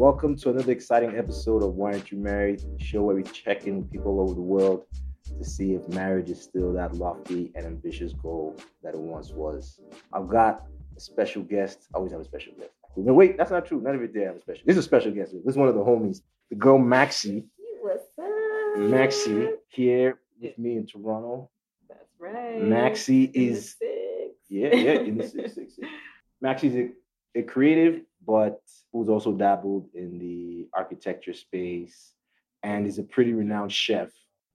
welcome to another exciting episode of Why Aren't You Married? The show where we check in with people all over the world to see if marriage is still that lofty and ambitious goal that it once was. I've got a special guest. I always have a special guest. No, wait, that's not true. None of it there have a special. This is a special guest. This is one of the homies, the girl Maxie. What's up? Maxie here with me in Toronto. That's right. Maxie is yeah, yeah, in the six six six. Maxie's a, a creative, but who's also dabbled in the architecture space and is a pretty renowned chef.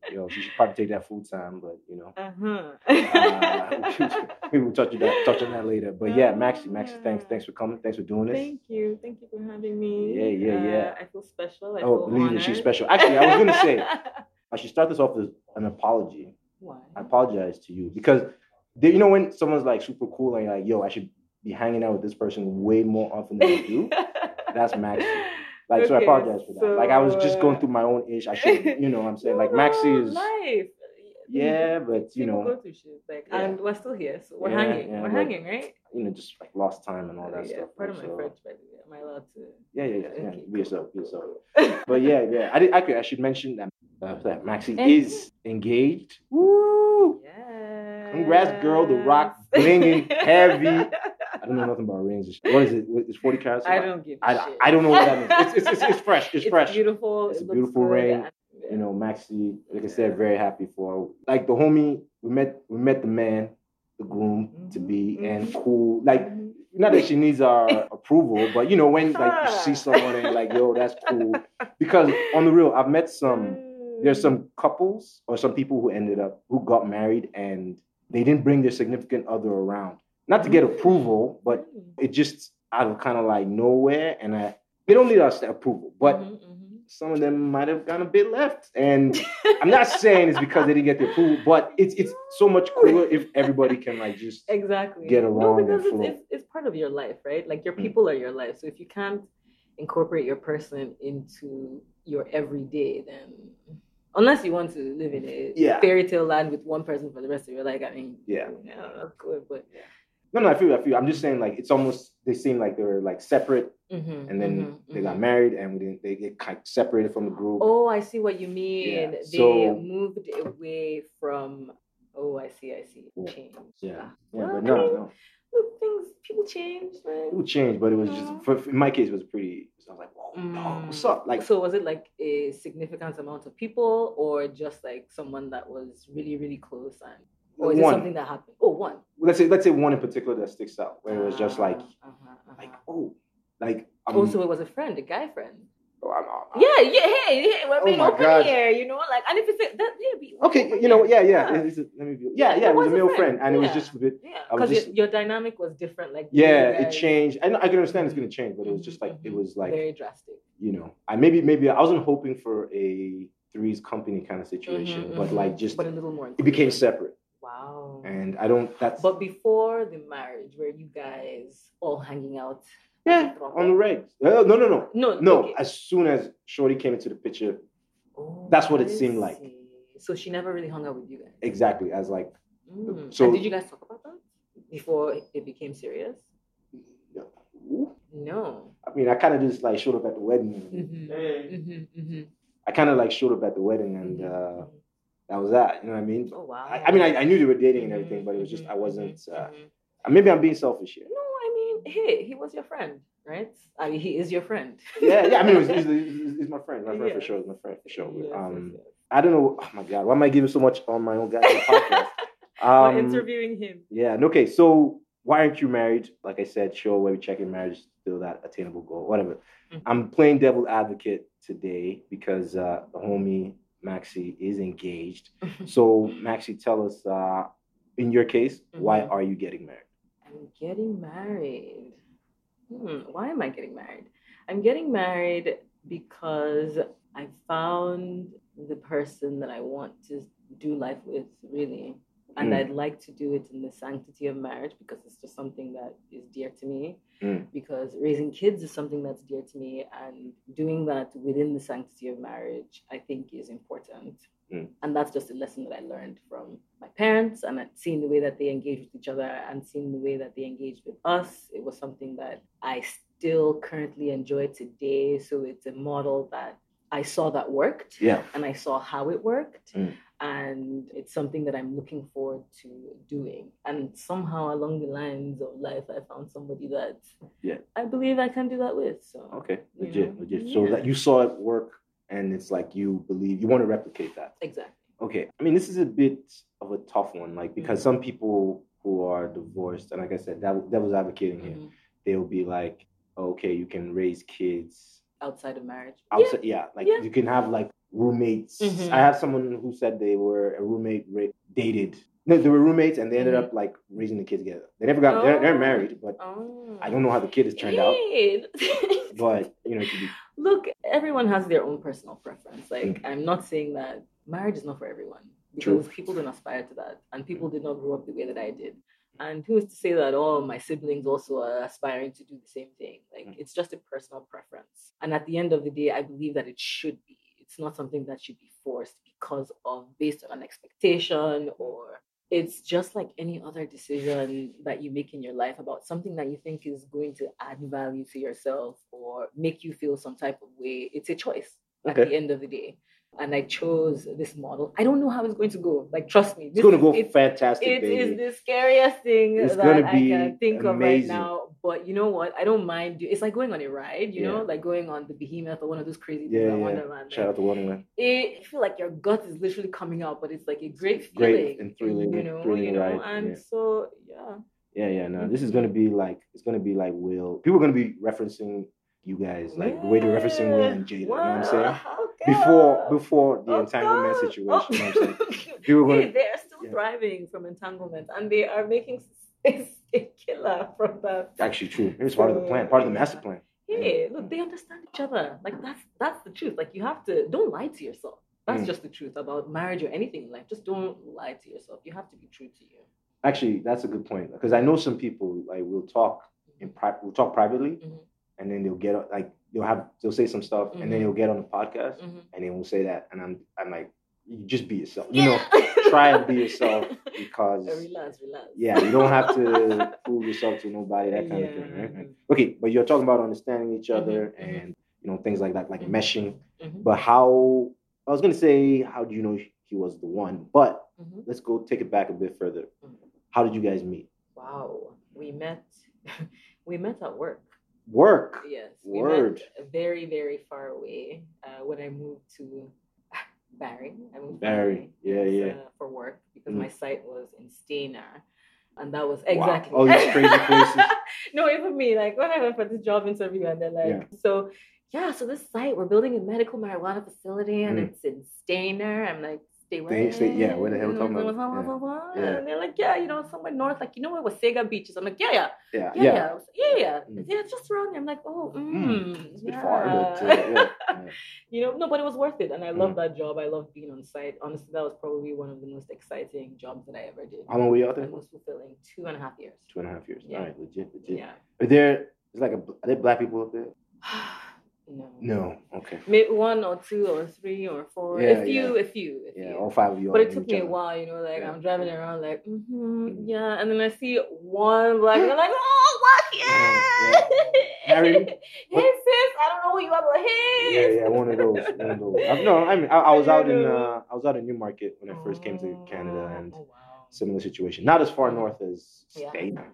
You know, she should probably take that full time, but you know. Uh-huh. Uh, we'll touch on that touch on that later. But yeah, Maxie, Maxie, thanks, thanks for coming. Thanks for doing this. Thank you. Thank you for having me. Yeah, yeah, yeah. Uh, I feel special. I Oh, feel believe me, she's special. Actually, I was gonna say I should start this off with an apology. Why? I apologize to you because you know when someone's like super cool and you're like, yo, I should be hanging out with this person way more often than I do. That's Maxie. Like, so I apologize for that. like, I was just going through my own ish. I should, you know what I'm saying? Like, Maxie no, is, life. yeah, but, you People know, go through shit. Like, Yeah. and we're still here, so we're Yeah, hanging. yeah, we're hanging, right? you know, just like lost time and all that yeah, stuff. Part of my so, French, by the way. Am I allowed to? Yeah, yeah, yeah. yeah. Okay, Be yourself, be yourself. But yeah, yeah. I did. Actually, I should mention that uh, that Maxie Hey. is engaged. Woo! Yeah. Congrats, girl. The rock blinging heavy. I don't know nothing about rings. What is it? It's forty carats. I don't give a I, shit. I don't know what that means. It's, it's, it's, it's fresh. It's, It's fresh. beautiful. It's it a beautiful good, ring. and- You know, Maxie. Like I said, very happy for like the homie. We met. We met the man, the groom to be, Mhm, and mhm. cool. Like Mhm. not that she needs our approval, but you know when like you see someone and like, yo, that's cool. Because on the real, I've met some. There's some couples or some people who ended up who got married and they didn't bring their significant other around, not to get approval, but Mm. it just out of kind of like nowhere. And I, they don't need us to approval, but Mhm, mhm. some of them might have gone a bit left. And I'm not saying it's because they didn't get the approval, but it's it's so much cooler if everybody can like just exactly get along and because it's, it's, it's part of your life right like your Mm. people are your life so if you can't incorporate your person into your everyday then unless you want to live in a Yeah. fairy tale land with one person for the rest of your life i mean Yeah. yeah that's good but no, no. I feel, I feel. I'm just saying like it's almost they seem like they were like separate, Mhm, and then mhm, they got mhm. married, and we didn't. They get kind of separated from the group. oh i see what you mean Yeah, they so- moved away from oh i see i see Yeah. change Yeah, Ah. yeah, Well, but no, no. things people change right It would change, but it was No. just for, in my case, it was pretty. I was like, whoa, dog, what's Mm. up? Like, so was it like a significant amount of people or just like someone that was really really close and or is it something that happened oh one Let's say, let's say one in particular that sticks out, where it was just like, Ah, uh-huh, uh-huh. like, oh, like, I'm, oh it was a friend a guy friend oh, I'm- I'm- yeah yeah hey hey we're Oh being my open God. here you know like and if it's a, that yeah be Okay, you know, here. yeah, yeah. it's- it's- let me be, yeah, Yeah, yeah. It was a male friend. friend, and it was just a bit. yeah because your, your dynamic was different like Yeah, it changed. I, know- I can understand it's gonna change, but it was just like Mhm, it was like very drastic you know, I maybe maybe I wasn't hoping for a threes company kind of situation, Mhm, but mhm. like just but a little more it became separate, wow and I don't. That's But before the marriage, were you guys all hanging out? yeah on the regs. No, no, no, No, no. okay. As soon as Shorty came into the picture, Oh, that's what it I seemed like. So she never really hung out with you guys. exactly as like Mm. So- and did you guys talk about that before it became serious? ooh. No. I mean, I kind of just like showed up at the wedding. Mhm. Hey. Mm-hmm, mm-hmm. I kind of like showed up at the wedding, and uh, that was that. You know what I mean? oh wow. I, I mean, I, I knew they were dating and everything, Mhm, but it was just mhm, I wasn't. mhm, Uh, maybe I'm being selfish here. No, I mean, hey, he was your friend, right? I mean, he is your friend. Yeah, yeah. I mean, he's, he's, he's my friend. My friend for sure. He's my friend for sure. Yes, um, yes. I don't know. Oh my god, why am I giving so much on my own podcast? We're Um, interviewing him. yeah. Okay. So why aren't you married? Like I said, sure. Where we checking marriage still that attainable goal. Whatever. Mhm. I'm playing devil advocate today because uh, the homie Maxie is engaged. So Maxie, tell us. Uh, in your case, why Mhm. are you getting married? I'm getting married. Hmm, why am I getting married? I'm getting married because I found the person that I want to do life with, really. And Mm. I'd like to do it in the sanctity of marriage because it's just something that is dear to me. Mm. Because raising kids is something that's dear to me, and doing that within the sanctity of marriage, I think, is important. Mm. And that's just a lesson that I learned from my parents and seeing the way that they engage with each other and seeing the way that they engage with us. It was something that I still currently enjoy today. So it's a model that I saw that worked Yeah. and I saw how it worked. Mm. And it's something that I'm looking forward to doing. And somehow along the lines of life, I found somebody that Yeah. I believe I can do that with. So Okay. Legit. know? Legit. So that you saw it work, and it's like you believe you want to replicate that. exactly. Okay. I mean, this is a bit of a tough one, like because some people who are divorced, and like I said, that devil's advocating here, Mhm. they'll be like, okay, you can raise kids Outside of marriage. outside. Yeah, like Yeah. you can have like roommates. Mhm. I have someone who said they were a roommate ra- dated. No, they were roommates, and they ended Mhm. up like raising the kids together. They never got. They're, they're Oh. married, but Oh. I don't know how the kid has turned out. But you know, be Look, everyone has their own personal preference. Like, Mm. I'm not saying that marriage is not for everyone True. because people don't aspire to that, and people did not grow up the way that I did. And who is to say that all my siblings also are aspiring to do the same thing? Like, Mm. it's just a personal preference. And at the end of the day, I believe that it should be. It's not something that should be forced because of based on an expectation or it's just like any other decision that you make in your life about something that you think is going to add value to yourself or make you feel some type of way. It's a choice at Okay. the end of the day. And I chose this model. I don't know how it's going to go. Like, trust me, it's gonna is- go it's- fantastic, it baby. is the scariest thing It's that I can think of right now. But you know what? I don't mind. It's like going on a ride, you know, like going on the Behemoth or one of those crazy things yeah, at yeah. Wonderland. Shout out to Wonderland. It, you feel like your gut is literally coming out, but it's like a great feeling, Great and thrilling- you know, thrilling you know. ride, And yeah. so, yeah, Yeah, yeah. No, this is Mhm. gonna be like it's gonna be like Will. People are gonna be referencing you guys like the way they're referencing Will and Jada. You know what I'm saying? Before before the entanglement situation. You know what I'm saying? People are gonna they are still yeah. thriving from entanglement, and they are making a killer from that. actually true. It's part of the plan, part of the master plan. Hey, look, they understand each other. Like that's that's the truth. Like you have to don't lie to yourself. That's Mm. just the truth about marriage or anything in life. Just don't lie to yourself. You have to be true to you. Actually, that's a good point because I know some people like will talk in pri- will talk privately, Mhm. And then they'll get like they'll have they'll say some stuff, and then Mhm. they'll get on the podcast, Mhm. and they will say that, and I'm I'm like, you just be yourself, you know, try and be yourself because relax, relax. yeah, you don't have to prove yourself to nobody, that kind of thing, right? Okay, but you're talking about understanding each other Mhm, mhm. and you know things like that, like Mhm. meshing. But how? I was gonna say, how do you know he was the one? But let's go take it back a bit further. How did you guys meet? Wow, we met. we met at work. Work. Yes, we Word. very, very far away uh, when I moved to Barrie. I moved to Barrie, yeah, yeah. Uh, for work because Mm. my site was in Stayner, and that was Wow. exactly All these crazy places. no, even me, like when I went for this job interview, and they're like, Yeah. so yeah, so this site we're building a medical marijuana facility, and Mm. it's in Stayner. I'm like. Stay Stay- where? stay- yeah, where the hell we talking about? Blah, blah, blah, blah, blah. Yeah. And they're like, yeah, you know, somewhere north, like you know where Wasaga Beach is. I'm like, yeah, yeah Yeah, yeah, yeah. yeah, yeah, yeah, Mm. yeah, it's just around there. I'm like, oh, mm, Mm, It's a bit yeah. far, but uh, yeah, yeah. you know, no, but it was worth it, and I love Mm. that job. I love being on site. Honestly, that was probably one of the most exciting jobs that I ever did. How long were you out there for? most fulfilling. Two and a half years. Two and a half years. Yeah. All right, legit, legit. Yeah. Are there? Is like a? Are there black people up there? no. No. Okay. Maybe one or two or three or four. Yeah, a few, a few, a Yeah, few. all five of you. But it took me a while, you know, like Yeah. I'm driving around like, mm-hmm, Mhm. yeah, and then I see one black, and I'm like, oh, black, yeah. Harry? hey sis, I don't know who you are, but hey. Yeah, yeah, one of those. One of those. I, no, I mean, I, I was out in, uh, I was out in Newmarket when I first came to Canada, and Oh, wow. Similar situation. Not as far north as Yeah.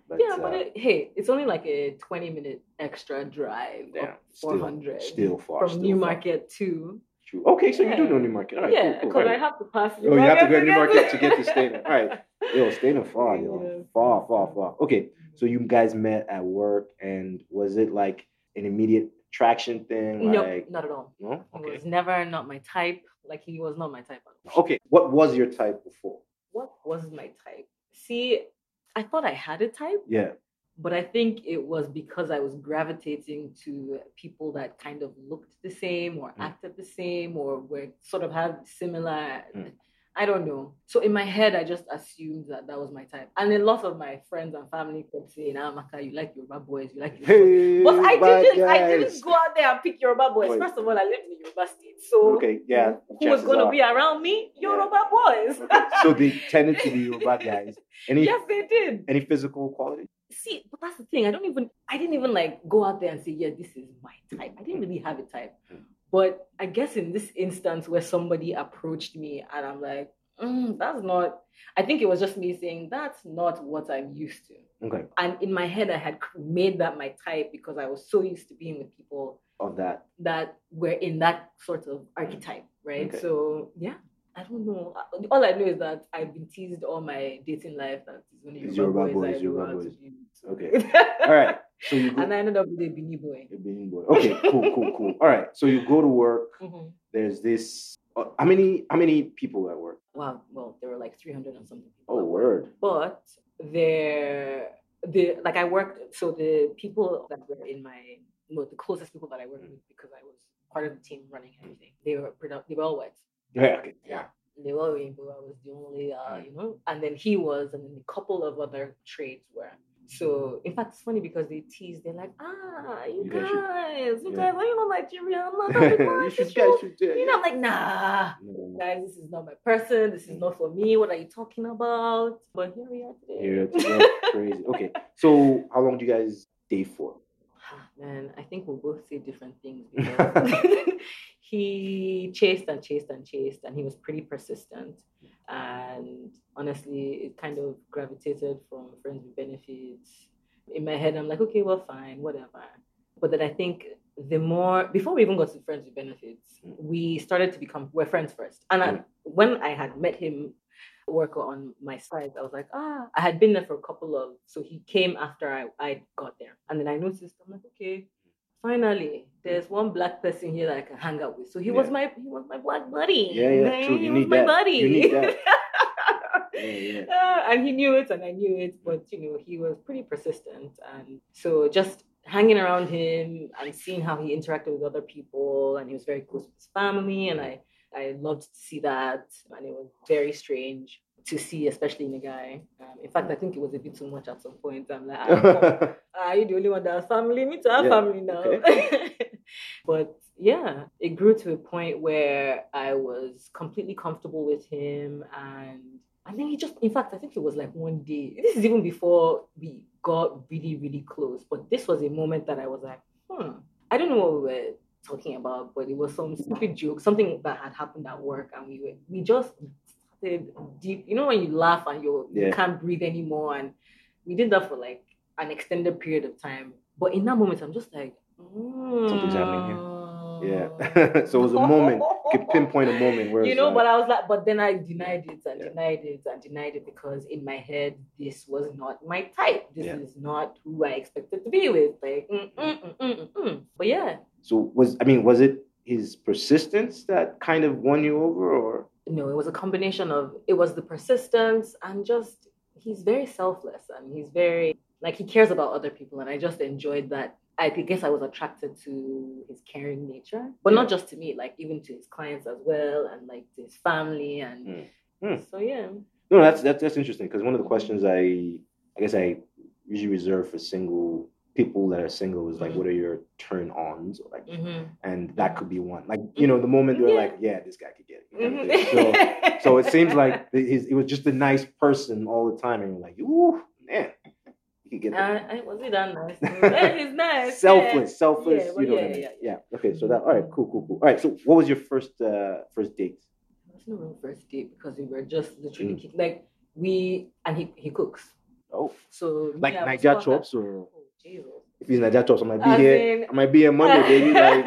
But yeah, uh, but it, hey, it's only like a 20 minute extra drive. yeah, up still, 400 still far. from still Newmarket to. True. Okay, so you do know Newmarket. All right, yeah, cool, because cool. I Right. have to pass Oh, you have to go to Newmarket to get to Stayner. All right. Yo, Stayner far, yo, Yeah. far, far, far. Okay, so you guys met at work, and was it like an immediate traction thing? No, Like, not at all. no. It Okay. was never not my type. Like he was not my type at all. Okay. What was your type before? What was my type? See, I thought I had a type, Yeah. but I think it was because I was gravitating to people that kind of looked the same or Mm. acted the same or were sort of had similar. Mm. I don't know. So in my head, I just assumed that that was my type. And a lot of my friends and family kept saying, "Ah, Maka, you like Yoruba boys, you like Yoruba. Hey, But I didn't. I didn't go out there and pick Yoruba boys. Boys. First of all, I lived in Yoruba State, so Okay, yeah. who was going to be around me? Yeah. Yoruba boys. Okay, So they tended to be Yoruba guys. Any yes, they did. any physical quality? see, but that's the thing. I don't even, I didn't even like go out there and say, yeah, this is my type. I didn't really have a type. But I guess in this instance where somebody approached me and I'm like, mm, that's not, I think it was just me saying, that's not what I'm used to. Okay. And in my head, I had made that my type because I was so used to being with people Of that. that were in that sort of archetype, right? Okay. So yeah, I don't know. All I know is that I've been teased all my dating life that it's only Yoruba boys, boys, Yoruba to boys. Okay. All right. So you go. and I ended up with a Bini boy. a Benin boy. Okay. Cool. Cool. Cool. All right. So you go to work. Mhm. There's this. Uh, how many? How many people at work? Wow. Well, there were like 300 and something. people Oh, word. But there, the like I worked. So the people that were in my, well, the closest people that I worked with because I was part of the team running everything. They were. They were all white. Yeah. Okay. Yeah. they were rainbow. I was the only, uh, Mm. you know, and then he was, and then a couple of other trades were. So, in fact, it's funny because they tease. They're like, "Ah, you, You guys should- you yeah. guys, are you not Nigerian? I'm not you should. You should it. You know, I'm like, nah, No, guys, this is not my person. This is not for me. What are you talking about? But here we are today. Here crazy. Okay. So how long do you guys date for? Man, I think we'll both say different things because he chased and chased and chased, and he was pretty persistent. And honestly, it kind of gravitated from friends with benefits. In my head, I'm like, okay, well, fine, whatever. But then I think the more before we even got to friends with benefits, Mm. we started to become we're friends first. And I, Mm. when I had met him work on my site, I was like, ah, I had been there for a couple of so he came after I, I got there. And then I noticed, I'm like, okay, finally, there's one black person here that I can hang out with. So he was my he was my black buddy. Yeah, yeah, true. He You was my that. buddy. You need that. Yeah, yeah. Uh, and he knew it and I knew it, but you know, he was pretty persistent. And so just hanging around him and seeing how he interacted with other people and he was very close with his family and I, I loved to see that and it was very strange to see, especially in a guy. Um, in fact, I think it was a bit too much at some point. I'm like, ah, are you the only one that has family? Me too, I have Yeah, family now. but yeah, it grew to a point where I was completely comfortable with him and and then he just in fact I think it was like one day. This is even before we got really, really close. But this was a moment that I was like, hmm. I don't know what we were talking about, but it was some stupid joke, something that had happened at work, and we were we just deep. You know when you laugh and you Yeah. you can't breathe anymore, and we did that for like an extended period of time. But in that moment, I'm just like, Something's happening here. Yeah. so it was a moment. You could pinpoint a moment where you know, like, but I was like, but then I denied it and Yeah. denied it and denied it because in my head, this was not my type. This Yeah. is not who I expected to be with. Like, mm, mm, mm, mm, mm, mm. but yeah, So was I mean, was it his persistence that kind of won you over, or no, it was a combination of it was the persistence and just he's very selfless and he's very like he cares about other people and I just enjoyed that. I guess I was attracted to his caring nature, but not just to me, like even to his clients as well and like to his family and Mm. Mm. so yeah. no? That's that's that's interesting because one of the questions I I guess I usually reserve for single people that are single is like, Mhm. what are your turn ons? Like, Mm-hmm. and that could be one. Like, you know, the moment they're Yeah. like, yeah, this guy could get it. kind of. So so it seems like his, it was just a nice person all the time, and you're like, ooh, man, you could get that. I was it that nice? yeah, he's nice. selfless, selfless. Yeah, you know yeah, what I mean? yeah, Yeah, yeah. Okay, so that all right, cool, cool, cool. All right, so what was your first uh first date? It was no real first date because we were just literally Mm. like we and he he cooks. Oh, So like Naija chops, or Jesus! if it's Naija chops, I might be As here. in- I might be here Monday, baby. Like,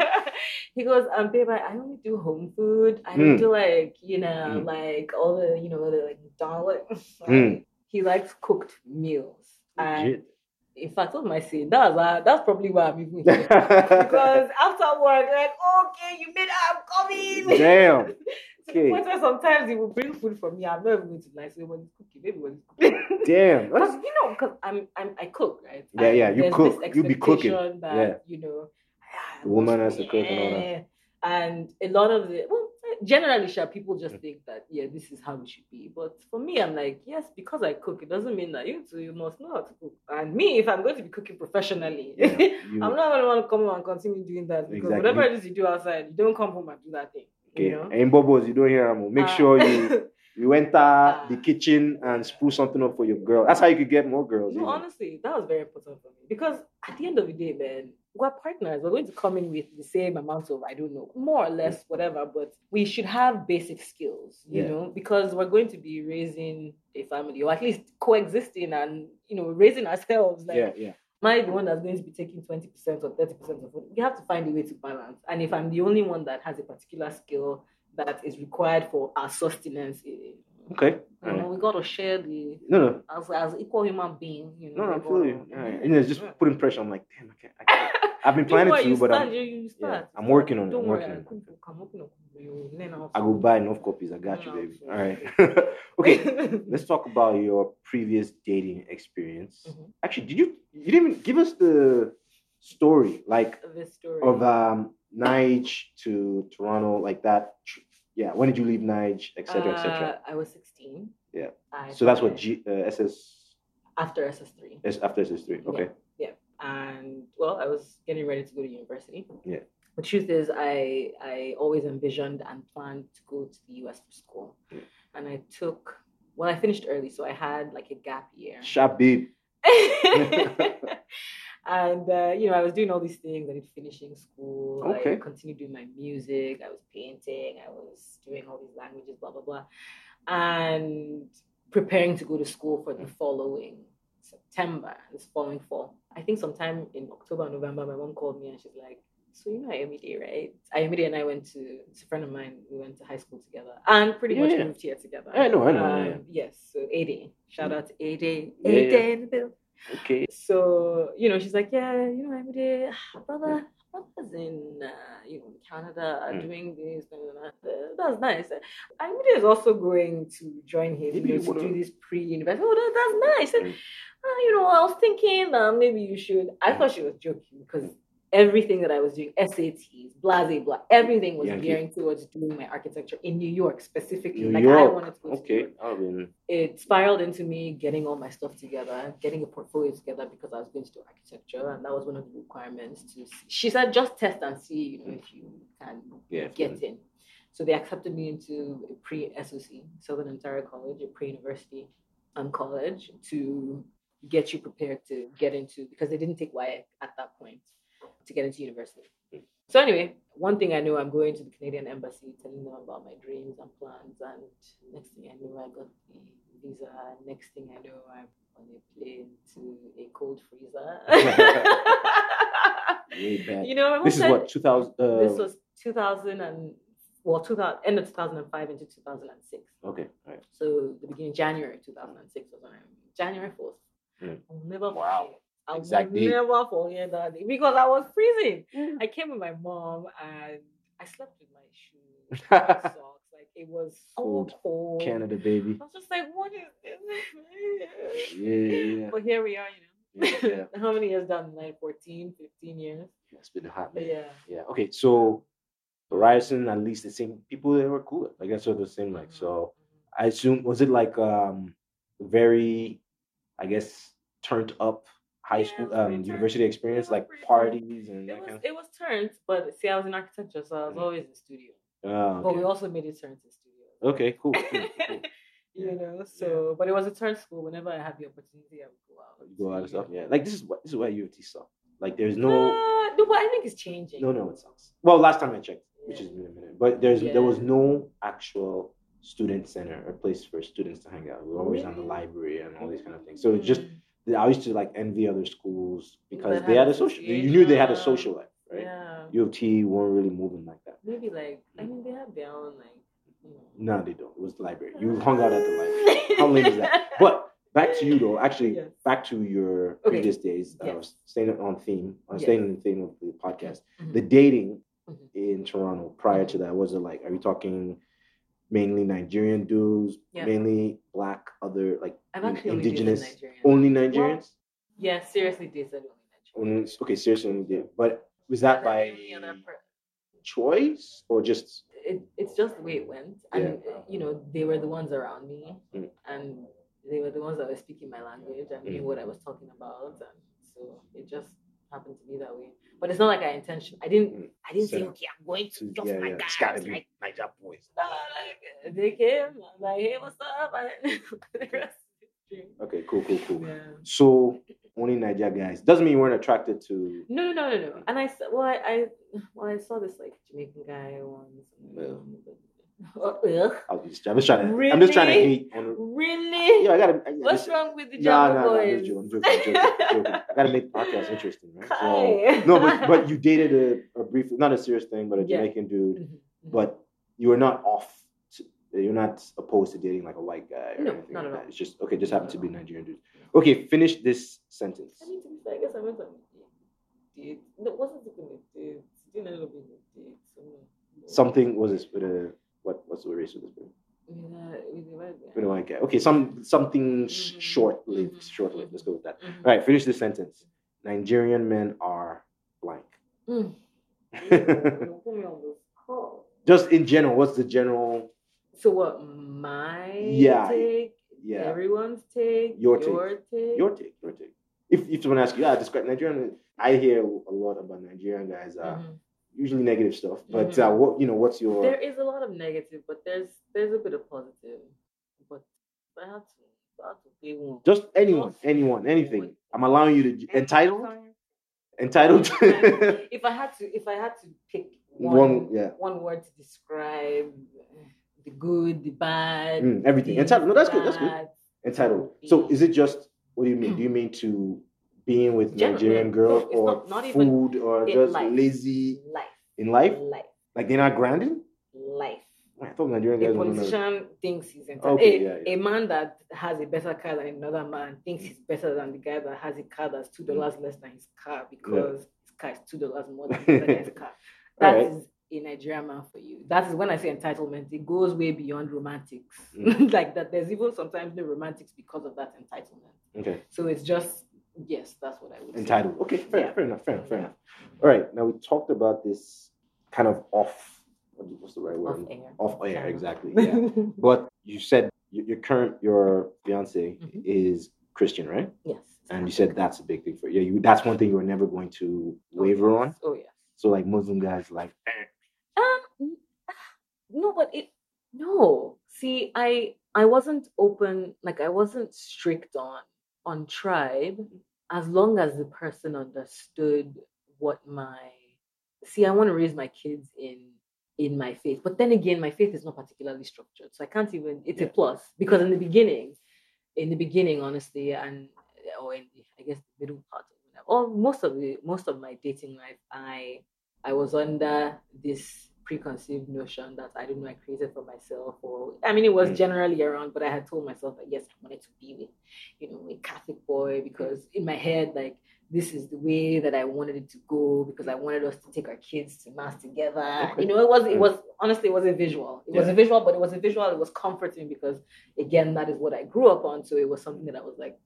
he goes, um, babe, I, I only do home food. I Mm. don't do like you know, Mm. like all the you know, the like McDonald's. Mm. He likes cooked meals, and in fact, what am I saying? That's uh, that's probably why I'm even here. because after work, like, okay, you made I'm coming. Damn. To Okay. sometimes he will bring food for me. I'm not even going to lie. So when he's cooking, maybe when he's cooking. Damn. Because you know, because I'm, I'm I cook, right? Yeah, yeah, you cook. You be cooking. That, Yeah. You know, The woman has to cook and all that. And a lot of the well, generally, sure, people just think that yeah, this is how it should be. But for me, I'm like, yes, because I cook, it doesn't mean that you too you must know how to cook. And me, if I'm going to be cooking professionally, yeah, you- I'm not gonna want to come home and continue doing that because Exactly. whatever it is you do outside, you don't come home and do that thing. Okay. You know? And Bobos, you don't hear them. Make Uh, sure you You enter Ah. the kitchen and spruce something up for your girl. That's how you could get more girls. No, honestly, that was very important for me because at the end of the day, man, we're partners. We're going to come in with the same amount of, I don't know, more or less, whatever, but we should have basic skills, you Yeah. know, because we're going to be raising a family or at least coexisting and, you know, raising ourselves. Like, yeah, yeah. Am I the one that's going to be taking 20% or 30% of it? We have to find a way to balance. And if I'm the only one that has a particular skill that is required for our sustenance, eh, Okay. you know, right. we got to share the, No, no, as, as equal human being, you know. no, no. You. gotta-. You know, it's just Yeah. putting pressure. I'm like, damn, I can't. I can't. I've been planning to, but start, I'm, you, you start. I'm working on it, Don't I'm working on it. I'm on it. You learn how I will buy enough copies. I got you, baby. All right. okay. Let's talk about your previous dating experience. Mhm. Actually, did you you didn't even give us the story like This story. of um Nige to Toronto, like that. Yeah, when did you leave Nige, etc., etc. Uh, I was 16. Yeah. I So that's what G uh, SS after SS3. is after SS3. Okay. And well, I was getting ready to go to university. Yeah. The truth is, I I always envisioned and planned to go to the US for school, Yeah. and I took well, I finished early, so I had like a gap year. Sharp babe. and uh, you know, I was doing all these things. I did finishing school. Okay. I continued doing my music. I was painting. I was doing all these languages. Blah blah blah, and preparing to go to school for the following September, this following fall. I think sometime in October, November, my mom called me and she's like, "So you know Ayomide, right? Ayomide and I went to. It's a friend of mine. We went to high school together, and pretty much Yeah. moved here together. I know, I know, Um, yeah. Yes. So Ade, shout out to Ade. Yeah, Ade yeah. in the building. Okay. So, you know, she's like, yeah, you know, there. Brother, brother's in, uh, you know, Canada Mm. doing this. blah. Uh, That's nice. I'm is also going to join him Maybe you you know, to do this pre-university. Oh, that, that's nice. And, Mm. uh, you know, I was thinking that maybe you should. I thought she was joking because everything that I was doing, SATs, blase, blah, blah, everything was Yankee. gearing towards doing my architecture in New York specifically. New like I wanted to go to New Okay. York I mean, it spiraled into me getting all my stuff together, getting a portfolio together because I was going to do architecture, and that was one of the requirements. To see. she said, just test and see, you know, if you can yeah. get in. So they accepted me into a pre-SOC, Southern Ontario College, a pre-university um, college to get you prepared to get into because they didn't take YA at that point to get into university. So anyway, one thing I know, I'm going to the Canadian Embassy, telling them about my dreams and plans. And next thing I know, I got the visa. Next thing I know, I'm on a plane to a cold freezer. You know, This is what 2000. Uh, This was 2000 and well, 2000 end of 2005 into 2006. okay. All right. So the beginning January 2006 was when I January 4th. Mm. I'll never Wow. I Exact will never forget that day because I was freezing. Yeah. I came with my mom and I slept with my shoes, my socks. Like it was so Cold. cold. Canada, baby. I was just like, what is this? Yeah, yeah, yeah. But here we are, you know. Yeah, yeah. How many years down the line? 14, 15 years? It's been a hot, man. yeah. Yeah. Okay. So, Ryerson, at least the same people they were cool. I guess are the same. Like, Mhm, so mhm. I assume was it like um very, I guess turned up high school was um university experience like parties and It was kind it was turns, but see, I was in architecture, so I was Mhm. always in studio. of. Oh, But we also made it turns in studio. okay. Cool. cool, cool. you know, so but it was a turn school. Whenever I had the opportunity, I would go out. You go out and stuff. Yeah. Like this is what this is why U of T suck. Like there's no. Uh, no, but I think it's changing. No, no, it sucks. Well, last time I checked, which is in a minute, but there's there was no actual student center or place for students to hang out. We were always on the library and all these kind of things. So it's just Mm. I used to like envy other schools because they had a social. You knew they had a social life, right? Yeah. U of T weren't really moving like that. Maybe like I mean they have their own like. You know. No, they don't. It was the library. You hung out at the library. How lame is that? But back to you though. Actually, Yes. back to your Okay. previous days. I Yes. was staying on theme. I was Yes. staying on the theme of the podcast. Mhm. The dating Mhm. in Toronto prior to that was it like? Are you talking mainly Nigerian dudes, Yeah. mainly black, other like actually only Nigerians. Nigerians? Yeah, seriously, dated only Nigerians. Only, okay, seriously, only. But was that And by any choice or just? it, it's just the way it went. And, uh, you know, they were the ones around me. Mm. And they were the ones that were speaking my language and knew Mm. what I was talking about. And so it just happened to be that way. But it's not like I intention. I didn't. Mm. I didn't say, okay, I'm going to just yeah, my yeah. guys. It's gotta be like, Niger boys. no, like, they came. I'm like, hey, what's up? And the rest history. Okay, cool, cool, cool. Yeah. So only Nigeria guys doesn't mean you weren't attracted to. No, no, no, no, no. And I saw, well, I, I, well, I saw this like Jamaican guy once. Yeah. I was just, I'm just trying to. I'm just trying to Really? hate. On, Really? yeah, I gotta. I, What's just, wrong with the Nah, Java nah, nah, I'm boys? joking. I'm joking. I'm joking, I'm joking. I gotta make the podcast interesting, right? So, no, but but you dated a, a brief, not a serious thing, but a Yeah. Jamaican dude. Mhm, mhm. But you were not off. To, you're not opposed to dating like a white guy or No, anything not like at that. all. It's just okay. Just happened to be Not at all. Nigerian dude. Okay, finish this sentence. I mean, to be fair, I guess I went on date. No, it wasn't even a date. It didn't end up being a date. So no. No. Something was this with a what? What's the race with this? With With a, with a white guy. with a white guy. Okay, some something sh Mhm, short lived. mhm, Short lived. Let's go with that. Mhm. All right, finish this sentence. Nigerian men are blank. Mm. You put me on the spot. Just in general, what's the general? So what? My Yeah. take, Yeah, everyone's take, Your take. your take. your take, your take. If if someone asks you, yeah, describe Nigerian. I hear a lot about Nigerian guys. Uh, Mhm. Usually negative stuff, but Mhm. uh, what you know, what's your? There is a lot of negative, but there's there's a bit of positive. But I had to, I had to pay one. Just anyone, anyone, anything. I'm allowing you to entitled, entitled. if I had to, if I had to pick one, One, yeah. one word to describe the good, the bad, Mm, everything. Entitled. No, that's good. That's good. entitled. So is it just what do you mean? Do you mean to being with General- Nigerian no, girls it's or not- not food or just life. lazy life, in life? life, Like they're not grounded? life. I thought Nigerian A guys not. politician thinks he's entitled. Okay, a, yeah, yeah. a man that has a better car than another man thinks he's better than the guy that has a car that's two dollars less than his car because his car is two dollars more than the other guy's car. That is Alright. A Nigerian man for you. That is when I say entitlement, it goes way beyond romantics. Mm. like that there's even sometimes no romantics because of that entitlement. Okay. So it's just yes, that's what I would say. Entitled. Okay, fair, Yeah. fair enough, fair enough, fair enough. All right. Now we talked about this kind of off what- what's the right word? Off air. Off air, exactly. Yeah. but you said your, current your fiance Mhm. is Christian, right? yes. And you said that's a big thing for you. Yeah, you that's one thing you were never going to waver oh, on. Oh yes. So like Muslim guys like eh, no, but it no. See, I I wasn't open. Like I wasn't strict on on tribe, as long as the person understood what my. See, I want to raise my kids in in my faith, but then again, my faith is not particularly structured, so I can't even. It's a plus because in the beginning, in the beginning, honestly, and or in the, I guess the middle part of it, or most of the most of my dating life, I I was under this preconceived notion that I don't know I created for myself, or I mean it was Mm. generally around, but I had told myself that yes, I wanted to be with, you know, a Catholic boy because in my head, like this is the way that I wanted it to go because I wanted us to take our kids to mass together. Okay. You know, it was it Mm. was honestly it was a visual. It was a visual, but it was a visual. It was comforting because again, that is what I grew up on. So it was something that I was like.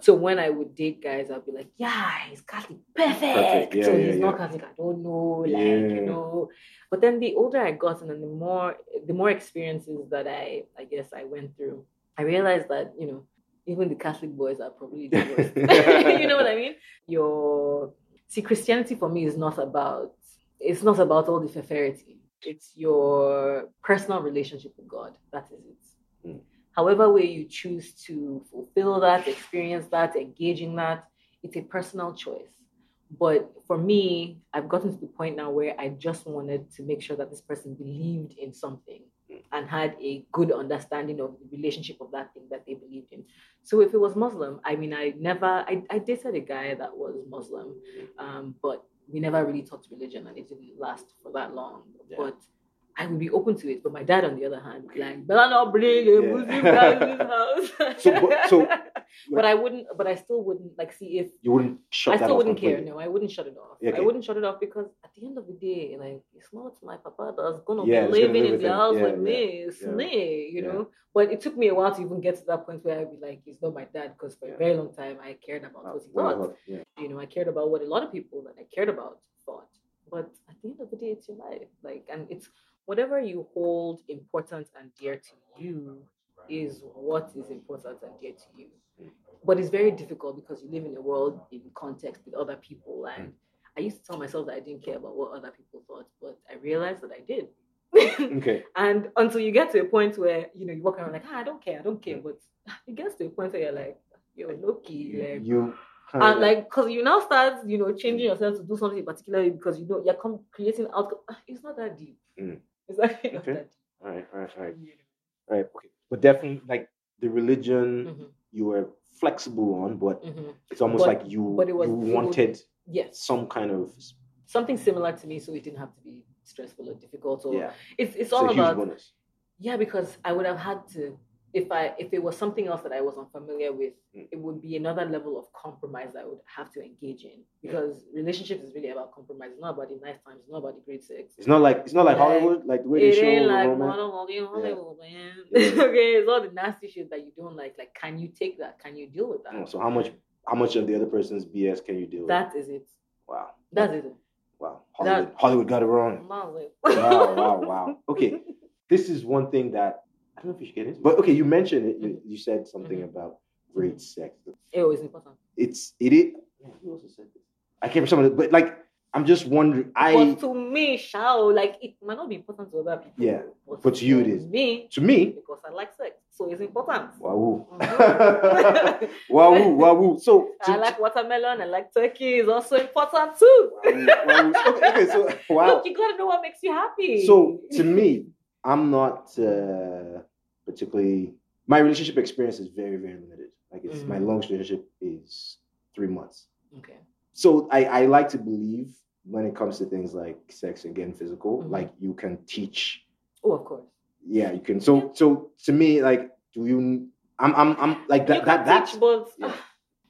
So when I would date guys, I'd be like, "Yeah, he's Catholic, perfect." Perfect. Yeah, so yeah, he's not yeah. Catholic. I don't know, like you know. But then the older I got, and then the more the more experiences that I, I guess, I went through, I realized that you know, even the Catholic boys are probably the worst. you know what I mean? Your see, Christianity for me is not about. It's not about all the fafarity. It's your personal relationship with God. That is it. However way you choose to fulfill that, experience that, engage in that, it's a personal choice. But for me, I've gotten to the point now where I just wanted to make sure that this person believed in something and had a good understanding of the relationship of that thing that they believed in. So if it was Muslim, I mean, I never, I, I dated a guy that was Muslim, um, but we never really talked religion and it didn't last for that long. Yeah. But I would be open to it. But my dad, on the other hand, like, better not bring a. Muslim guy in this house. So, but- so- but I wouldn't, but I still wouldn't, like, see if you wouldn't shut I still wouldn't care. No, I wouldn't shut it off. Okay. I wouldn't shut it off because at the end of the day, like it's not my papa that's gonna Yeah, be living in the house Yeah, with yeah, me. It's me, you know. But it took me a while to even get to that point where I'd be like, it's not my dad, because for a very long time I cared about what he thought. You know, I cared about what a lot of people that I cared about thought. But at the end of the day, it's your life. Like, and it's whatever you hold important and dear to you is what is important and dear to you. But it's very difficult because you live in a world in context with other people. And I used to tell myself that I didn't care about what other people thought, but I realized that I did. Okay. and until you get to a point where you know you walk around like, ah, I don't care, I don't care, but it gets to a point where you're like, yo, Loki, like, You and like because you now start you know changing yourself to do something particularly because you know you're com- creating outcome. It's not that deep. Mm. It's Okay. that All right, all right, all right, all right. Okay, but definitely like the religion Mhm, you were flexible on, but mhm. it's almost But- like you but it was- you it would- wanted Yes, some kind of something similar to me, so it didn't have to be stressful or difficult. Or yeah. it's it's all about bonus. Yeah, because I would have had to if I if it was something else that I was unfamiliar with, Mm. it would be another level of compromise that I would have to engage in. Because relationships is really about compromise. It's not about the nice times, it's not about the great sex. It's not like it's not like Like, Hollywood, like the way they It show ain't like Hollywood, man. Yeah. okay, it's all the nasty shit that you don't like. Like, can you take that? Can you deal with that? Oh, so how much how much of the other person's BS can you deal with? That is it. wow. That is it. wow. that- Hollywood, Hollywood got it wrong. Wow, wow, wow. Okay. This is one thing that I don't know if you should get into, but okay, you mentioned it. You, Mm-hmm. you said something about great sex. It was important. It's it is. Man, who also said this? I can't remember some of it, but like I'm just wondering. I but to me, shao, like it might not be important to other people. Yeah, but to you it for is. Me, to me, because I like sex, so it's important. wow, Mhm. wow, wow. So to, I like watermelon. I like turkey. Is also important too. Wow, wow. Okay, okay, so wow. Look, you gotta know what makes you happy. So to me, I'm not uh, particularly. My relationship experience is very, very limited. Like it's my Mhm. longest relationship is three months. okay. So I, I like to believe when it comes to things like sex and getting physical, Mhm. like you can teach. Oh, of course. Yeah, you can. So so to me, like, do you? I'm I'm I'm like that. That that's yeah.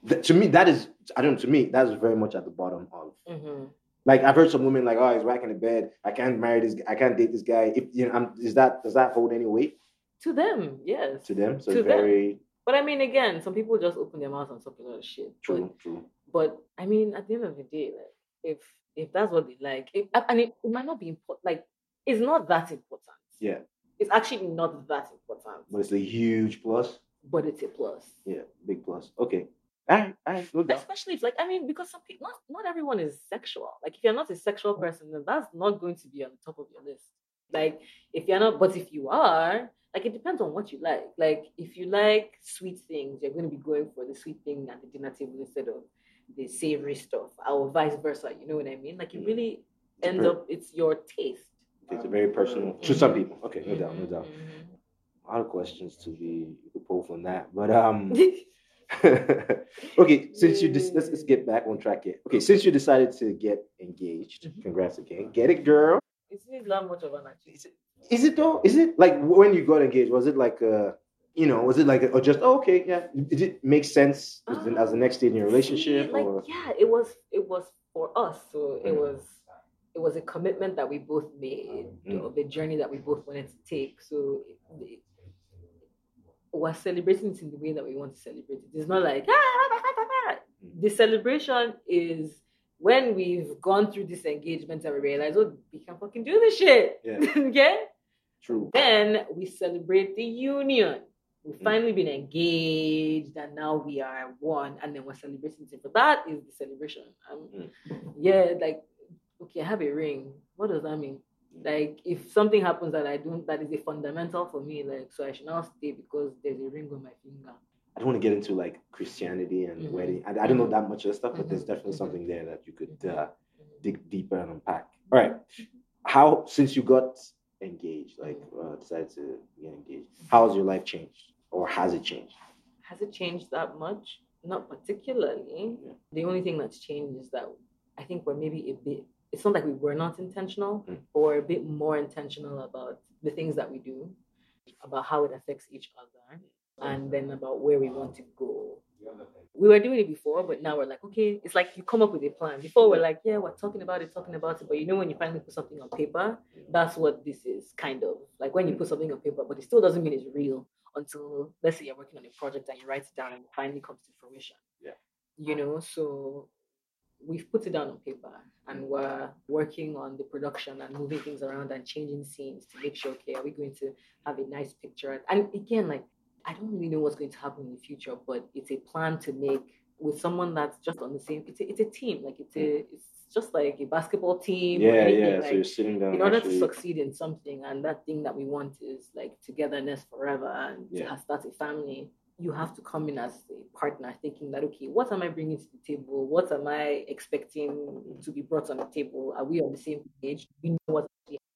that, to me. That is I don't. know, To me, that is very much at the bottom of Mhm. like I've heard some women like, oh, he's whacking the bed. I can't marry this. I can't date this guy. If you know, I'm, is that does that hold any weight to them, yes. to them? So To it's them. very But I mean, again, some people just open their mouths and talk a lot of shit. But true. True. But I mean, at the end of the day, like if if that's what they like, if, and it, it might not be important. Like it's not that important. Yeah, It's actually not that important, but it's a huge plus. but it's a plus. Yeah, big plus. Okay. All right. All right. Especially if, like, I mean, because some people, not not everyone is sexual. Like, if you're not a sexual mm. person, then that's not going to be on the top of your list. Like, if you're not, but if you are, like, it depends on what you like. Like, if you like sweet things, you're going to be going for the sweet thing at the dinner table instead of the savory stuff, or vice versa. You know what I mean? Like, it Mm. really It's ends per- up, it's your taste. It's a very personal to some people. Okay, no doubt, no doubt. Mhm, A lot of questions to be you could from that, but um. okay, since you dis- let's, let's get back on track here. Okay, since you decided to get engaged, Mhm. congrats again. Get it, girl. it's not much of an. Is it though? Is it like when you got engaged? Was it like a, you know, was it like or just oh, okay, yeah? Did it make sense as the, as the next stage in your relationship? Like or yeah, it was it was for us. So it Mm. was it was a commitment that we both made Mm. of the journey that we both wanted to take. So it, it- we're celebrating it in the way that we want to celebrate it. It's not like ah, Mm. the celebration is when we've gone through this engagement and we realize, oh, we can fucking do this shit. Yeah. okay? True. Then we celebrate the union. We've Mm. finally been engaged and now we are one and then we're celebrating. But that is the celebration. Um, Mm. Yeah, like, okay, I have a ring. What does that mean? Like, if something happens that I don't, that is a fundamental for me, like, so I should not stay because there's a ring on my finger. I don't want to get into like Christianity and Mhm. wedding. I, I don't know that much of the stuff, but there's Mhm. definitely Mhm. something there that you could Mhm. uh, dig deeper and unpack. All right. How since you got engaged, like uh, decided to get engaged, how has your life changed, or has it changed? Has it changed that much? Not particularly. Yeah. The only thing that's changed is that I think we're maybe a bit, it's not like we were not intentional, Mm. but we're a bit more intentional about the things that we do, about how it affects each other, and then about where we want to go. We were doing it before, but now we're like, okay, it's like you come up with a plan. Before we're like, yeah, we're talking about it, talking about it, but you know when you finally put something on paper, that's what this is kind of like when you put something on paper, but it still doesn't mean it's real until let's say you're working on a project and you write it down and it finally comes to fruition. Yeah. You know, so we've put it down on paper and we're working on the production and moving things around and changing scenes to make sure, okay, are we going to have a nice picture? And again, like I don't really know what's going to happen in the future, but it's a plan to make with someone that's just on the same it's a, it's a team. Like it's a mm. it's just like a basketball team. Yeah, yeah. like, so you're sitting down. in order actually, to succeed in something and that thing that we want is like togetherness forever and Yeah. to start a family you have to come in as a partner thinking that okay what am i bringing to the table what am i expecting to be brought on the table are we on the same page do we know actually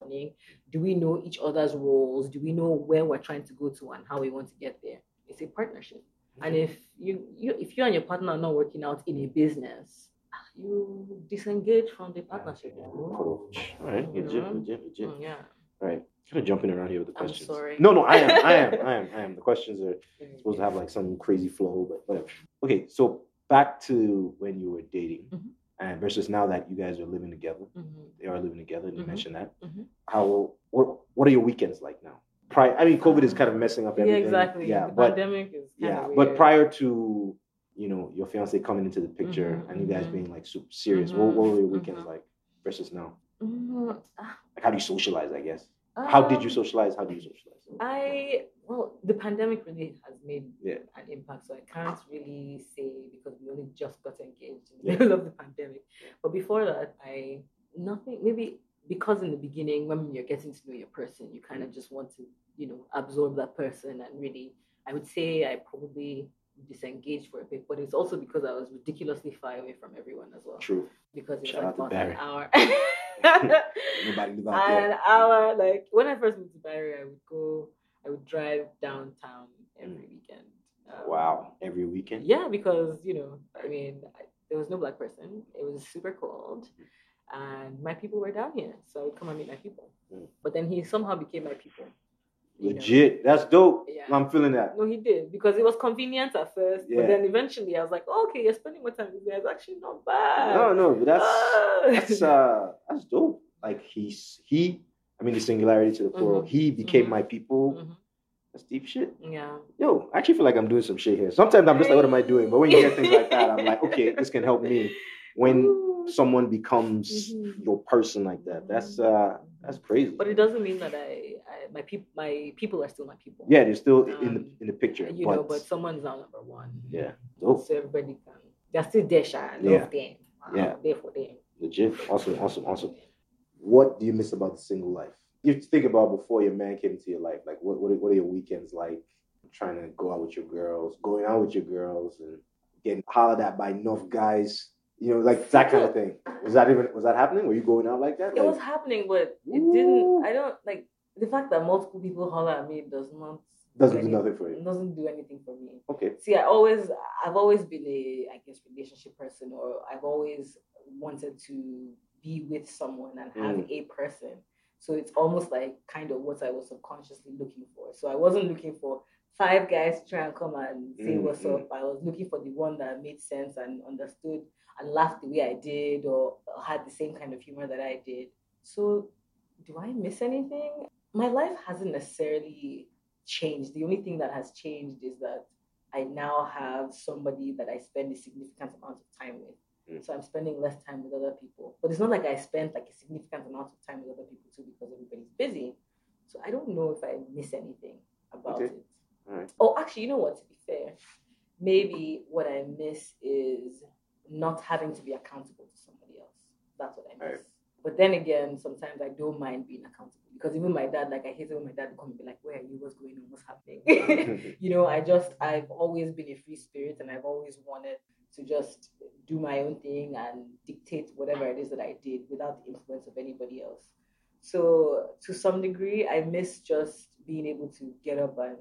happening do we know each other's roles do we know where we're trying to go to and how we want to get there it's a partnership and if you, you if you and your partner are not working out in a business you disengage from the partnership. All right, legit, legit, legit. Mm, yeah Right. kind of jumping around here with the I'm questions. sorry. No, no, I am, I am, I am, I am. The questions are supposed to have like some crazy flow, but whatever. Okay, so back to when you were dating, Mhm. And versus now that you guys are living together, Mhm. they are living together. and You Mhm. mentioned that. Mhm. How? What? What are your weekends like now? Prior, I mean, COVID is kind of messing up Yeah, everything. exactly. Yeah, the but pandemic is kind yeah, but prior to you know your fiance coming into the picture Mhm, and you guys being like super serious, what, what were your weekends like versus now? Like, how do you socialize? I guess. How did you um, socialize? How do you socialize? I well, the pandemic really has made Yeah. an impact, so I can't really say because we only just got engaged in the Yeah. middle of the pandemic. But before that, I nothing maybe because in the beginning when you're getting to know your person, you kind of mm. just want to you know absorb that person and really. I would say I probably disengaged for a bit, but it's also because I was ridiculously far away from everyone as well. True. Because it's like about Barrie. an hour. Nobody live out an hour. Like when I first moved to Barrie, I would go, I would drive downtown every weekend. Um, Wow. Every weekend. Yeah, because you know, I mean, I, there was no black person. It was super cold, and my people were down here, so I would come and meet my people. Mm. But then he somehow became my people. you know. Legit. That's dope. Yeah. I'm feeling that. No, he did because it was convenient at first, Yeah. but then eventually I was like, oh, okay, you're spending more time with me. It's actually not bad. No, no, but that's that's uh that's dope. Like he's he I mean the singularity to the plural. Mhm. He became Mhm. my people. Mhm. That's deep shit. Yeah. Yo, I actually feel like I'm doing some shit here. Sometimes I'm just like, what am I doing? But when you hear things like that, I'm like, okay, this can help me. When Ooh. someone becomes Mhm. your person like that, that's uh that's crazy. But it doesn't mean that I, I my people my people are still my people. yeah, they're still in the Um, in the picture. You but, know, but someone's now number one. yeah, dope. So everybody can they're still there. Love Yeah. them. I'm Yeah. there for them. Legit. Awesome, awesome, awesome. What do you miss about the single life? You think about before your man came into your life. Like, what what are, what are your weekends like? Trying to go out with your girls, going out with your girls, and getting hollered at by enough guys. You know, like that kind of thing. Was that even was that happening? Were you going out like that? It Like, was happening, but it Ooh. didn't I don't like the fact that multiple people holler at me does not doesn't do any- nothing for you. doesn't do anything for me. Okay. See, I always, I've always been a, I guess, relationship person, or I've always wanted to be with someone and have Mm. a person. So it's almost like kind of what I was subconsciously looking for. So I wasn't looking for five guys to try and come and say Mm, what's mm. up. I was looking for the one that made sense and understood and laughed the way I did, or had the same kind of humor that I did. So, do I miss anything? My life hasn't necessarily changed. The only thing that has changed is that I now have somebody that I spend a significant amount of time with. Mm. So I'm spending less time with other people. But it's not like I spent like a significant amount of time with other people too because everybody's busy. So I don't know if I miss anything about Okay. it. Right. Oh, actually, you know what? To be fair, maybe what I miss is not having to be accountable to somebody else. That's what I miss. Right. But then again, sometimes I don't mind being accountable because even my dad, like I hate it when my dad would come and be like, "Where are you? What's going on? What's happening?" you know, I just I've always been a free spirit and I've always wanted to just do my own thing and dictate whatever it is that I did without the influence of anybody else. So to some degree, I miss just being able to get up and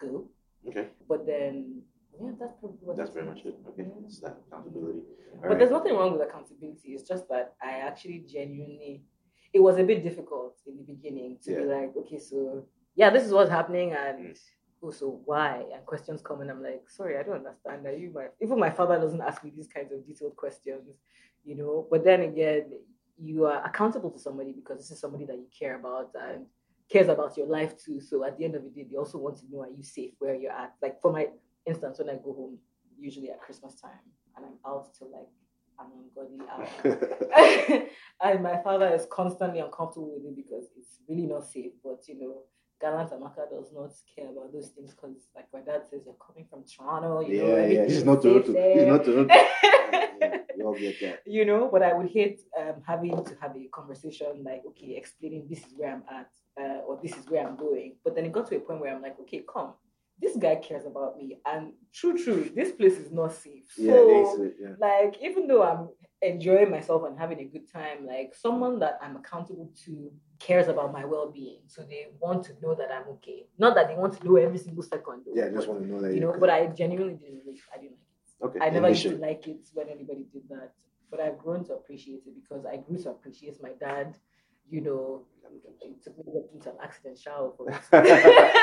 go. okay. But then, yeah, that's probably what That's very much it. Okay. Yeah. It's that accountability. All But right. there's nothing wrong with accountability. It's just that I actually genuinely, it was a bit difficult in the beginning to be like, okay, so yeah, this is what's happening, and Mm. Oh, so why? And questions come, and I'm like, sorry, I don't understand. Are you my? Even my father doesn't ask me these kinds of detailed questions, you know. But then again, you are accountable to somebody because this is somebody that you care about and cares about your life too. So at the end of the day, they also want to know are you safe where you're at. Like for my instance, when I go home, usually at Christmas time, and I'm out till like an ungodly hour. and my father is constantly uncomfortable with me because it's really not safe. But you know, Gallant Amaka does not care about those things because, like my dad says, you're coming from Toronto. You yeah, know, yeah. This is not Toronto. This is not Toronto. yeah, we all get that. you know, but I would hate um, having to have a conversation like, okay, explaining this is where I'm at uh, or this is where I'm going. But then it got to a point where I'm like, okay, come, this guy cares about me, and true, true, this place is not safe. Yeah, so, it, yeah. like, even though I'm enjoying myself and having a good time, like someone that I'm accountable to cares about my well-being, so they want to know that I'm okay. Not that they want to know every single second. though, Yeah, I just but, want to know that you know. okay. But I genuinely didn't. Like, I didn't like it. okay. I never used to like it when anybody did that, but I've grown to appreciate it because I grew to appreciate my dad. You know, it took me into an accident shower for it.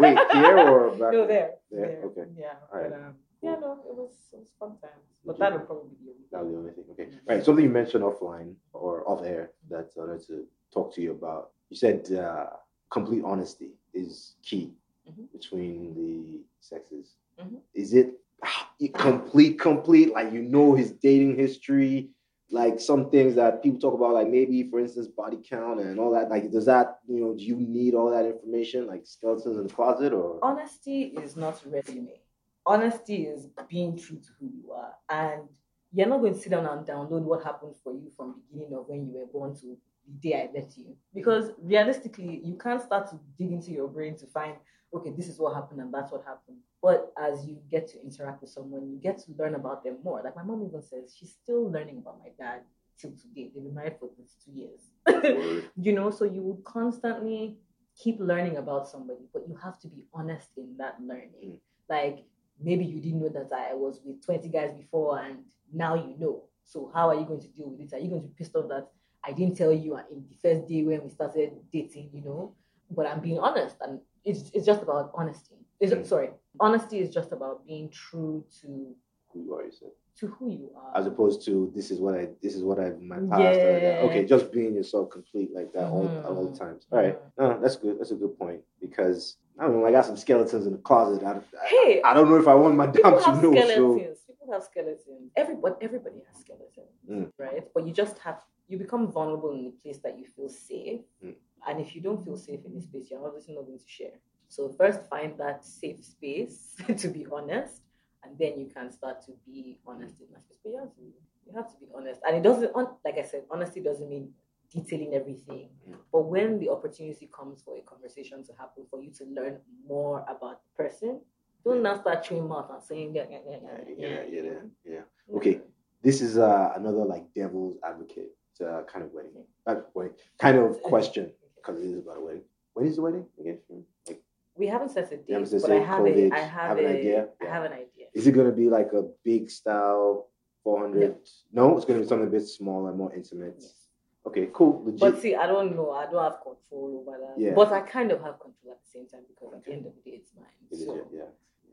Wait, here or back? No, there. There? Okay. Yeah. All right. But, um, yeah, no, it was it was fun times. But that would probably be the only was the only thing. Okay. Right. Something you mentioned offline or off air that I wanted to talk to you about. You said uh, complete honesty is key Mhm. between the sexes. Mhm. Is it complete, complete? Like you know his dating history, like some things that people talk about, like maybe for instance body count and all that. Like does that you know do you need all that information, like skeletons in the closet, or Honesty is not resume. Honesty is being true to who you are. And you're not going to sit down and download what happened for you from beginning of when you were born to the day I met you. Because realistically, you can't start to dig into your brain to find, okay, this is what happened and that's what happened. But as you get to interact with someone, you get to learn about them more. Like my mom even says, she's still learning about my dad till today. They've been married for 22 years. You know so you would constantly keep learning about somebody but you have to be honest in that learning Mm. like maybe you didn't know that i was with 20 guys before and now you know so how are you going to deal with it are you going to be pissed off that i didn't tell you in the first day when we started dating you know but i'm being honest and it's, it's just about honesty it's, Mm. sorry honesty is just about being true to Who you are, you said. to who you are as opposed to this is what I this is what I've in my past. Yeah. Okay, just being yourself complete like that all, Mhm. all the times. All right, no, that's good. That's a good point because I don't know. I got some skeletons in the closet. I, I- Hey, I, don't know if I want my dom to know. So skeletons. People have skeletons. Everybody, everybody has skeletons, Mm. right? But you just have you become vulnerable in the place that you feel safe, Mm. and if you don't feel safe in this space, you're obviously not going to share. So first, find that safe space to be honest, and then you can start to be honest in that space. But you have to, you have to be honest, and it doesn't. Like I said, honesty doesn't mean detailing everything. Yeah. But when the opportunity comes for a conversation to happen, for you to learn more about the person, don't now start chewing mouth and saying, yeah, yeah, yeah, yeah, yeah, yeah. yeah, yeah. Okay, this is uh, another like devil's advocate uh, kind of wedding, uh, wait, kind of question because it is about a wedding. When is the wedding again? Like, we haven't set a date, but I have, a, I have, have a, an idea. I have an idea. Is it going to be like a big style 400? No. no, it's going to be something a bit smaller, more intimate. Yes Okay, cool. Legit. But see, I don't know. I don't have control over that. Yeah. But I kind of have control at the same time because at the end of the day, it's mine. It is, so, yeah, yeah.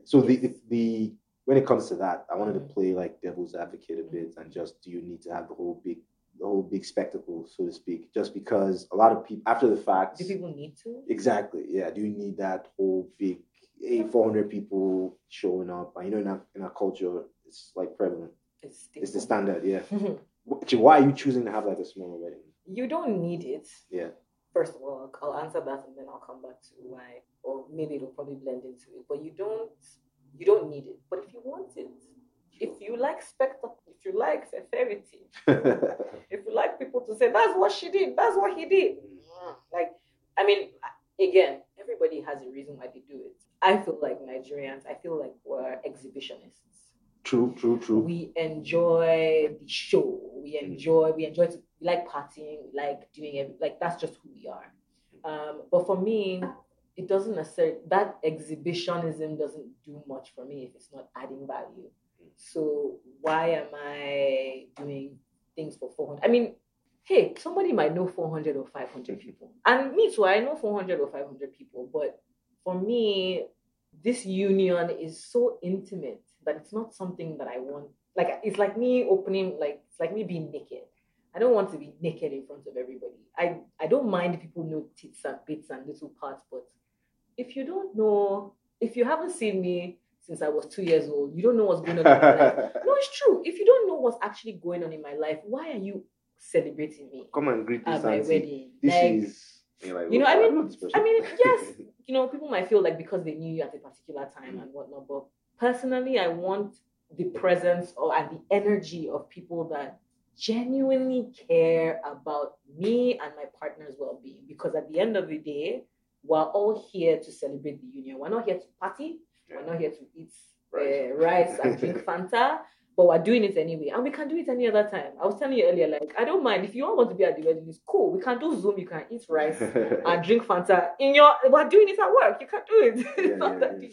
So the, the the when it comes to that, I wanted Mhm. to play like devil's advocate a bit and just do you need to have the whole big the whole big spectacle, so to speak, just because a lot of people after the fact do people need to? exactly, yeah, do you need that whole big hey, 400 people showing up? And you know, in our, in our culture, it's like prevalent. It's, It's the standard, yeah. Actually, why are you choosing to have like a smaller wedding? you don't need it. Yeah. First of all, I'll answer that and then I'll come back to why, or maybe it'll probably blend into it. But you don't, you don't need it. But if you want it, if you like spectacle, if you like sincerity, if you like people to say that's what she did, that's what he did, like, I mean, again, everybody has a reason why they do it. I feel like Nigerians, I feel like we're exhibitionists true, true, true. we enjoy the show. We enjoy we enjoy to we like partying, we like doing it like that's just who we are. Um, but for me, it doesn't necessarily that exhibitionism doesn't do much for me if it's not adding value. So why am I doing things for 400? I mean, hey, somebody might know 400 or 500 people. And me too, I know 400 or 500 people, but for me, this union is so intimate that it's not something that I want. Like it's like me opening, like it's like me being naked. I don't want to be naked in front of everybody. I I don't mind people know tits and bits and little parts, but if you don't know, if you haven't seen me since I was two years old, you don't know what's going on in my life. No, it's true. If you don't know what's actually going on in my life, why are you celebrating me Come and greet at this my auntie. wedding? This Like, is like, you know, "Oh, I mean- know this person." I mean, yes, you know, people might feel like because they knew you at a particular time mm. and whatnot, but personally, I want the presence or and the energy of people that genuinely care about me and my partner's well-being. Because at the end of the day, we're all here to celebrate the union. We're not here to party. We're not here to eat uh, rice and drink Fanta but we're doing it anyway. And we can do it any other time. I was telling you earlier, like, I don't mind. If you all want to be at the wedding, it's cool. We can do Zoom, you can eat rice and drink Fanta. In your we're doing it at work. You can do it. Yeah, yeah, yeah.